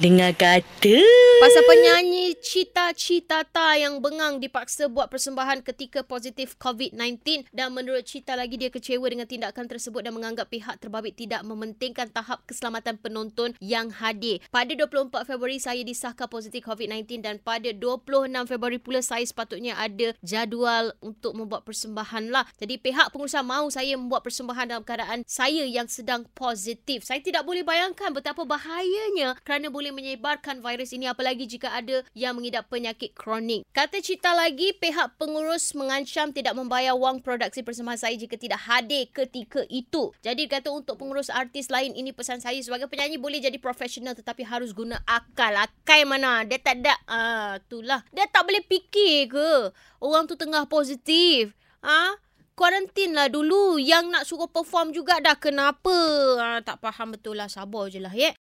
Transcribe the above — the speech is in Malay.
Dengar kata. Pasal penyanyi Cita Cita Ta yang bengang dipaksa buat persembahan ketika positif COVID-19 dan menurut Cita lagi dia kecewa dengan tindakan tersebut dan menganggap pihak terbabit tidak mementingkan tahap keselamatan penonton yang hadir. Pada 24 Februari saya disahkan positif COVID-19 dan pada 26 Februari pula saya sepatutnya ada jadual untuk membuat persembahan lah. Jadi pihak pengurusan mahu saya membuat persembahan dalam keadaan saya yang sedang positif. Saya tidak boleh bayangkan betapa bahayanya kerana boleh boleh menyebarkan virus ini apalagi jika ada yang mengidap penyakit kronik. Kata cerita lagi, pihak pengurus mengancam tidak membayar wang produksi persembahan saya jika tidak hadir ketika itu. Jadi kata untuk pengurus artis lain, ini pesan saya sebagai penyanyi boleh jadi profesional tetapi harus guna akal. Akal mana? Dia tak ada. Ah, itulah. Dia tak boleh fikir ke? Orang tu tengah positif. Ah, ha? Kuarantin lah dulu. Yang nak suruh perform juga dah kenapa? Ha, tak faham betul lah. Sabar je lah, ya.